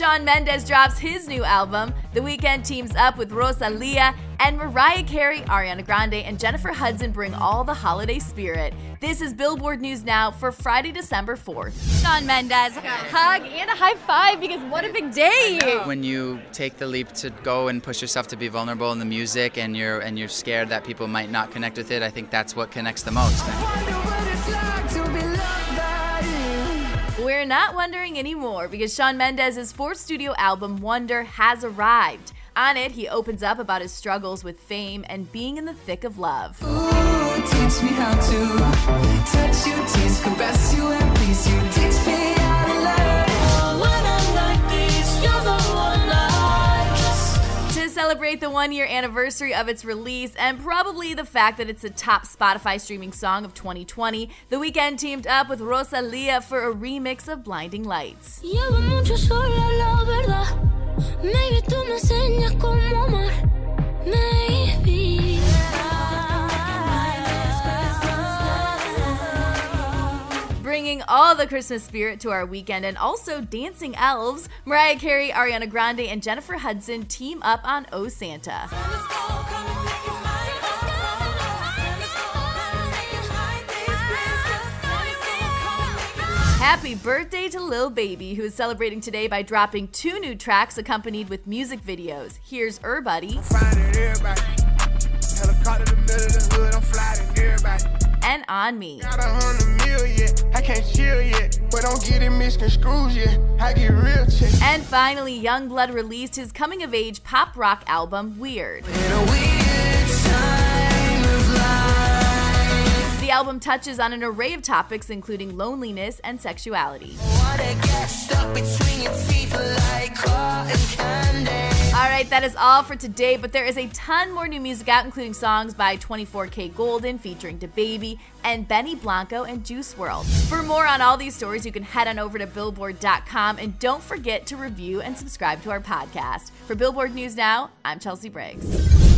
Shawn Mendes drops his new album. The Weeknd teams up with Rosalía, and Mariah Carey, Ariana Grande, and Jennifer Hudson bring all the holiday spirit. This is Billboard News Now for Friday, December 4th. Shawn Mendes, hug and a high five because what a big day! When you take the leap to go and push yourself to be vulnerable in the music, and you're and you're scared that people might not connect with it, I think that's what connects the most. We're not wondering anymore because Shawn Mendes' fourth studio album, Wonder, has arrived. On it, he opens up about his struggles with fame and being in the thick of love. Ooh, celebrate the one year anniversary of its release and probably the fact that it's the top Spotify streaming song of 2020, The Weeknd teamed up with Rosalía for a remix of Blinding Lights. Bringing all the Christmas spirit to our weekend and also dancing elves, Mariah Carey, Ariana Grande, and Jennifer Hudson team up on Oh Santa. Happy birthday to Lil Baby, who is celebrating today by dropping two new tracks accompanied with music videos. Here's Errrbody On Me. Got a hundred yet, I can't chill yet. But don't get it misconstrued yet, I get real check. And finally, YUNGBLUD released his coming of age pop rock album, Weird. In a weird time of life. The album touches on an array of topics, including loneliness and sexuality. Right, that is all for today, but there is a ton more new music out, including songs by 24kGoldn featuring DaBaby and Benny Blanco and Juice WRLD. For more on all these stories, you can head on over to Billboard.com and don't forget to review and subscribe to our podcast. For Billboard News Now, I'm Chelsea Briggs.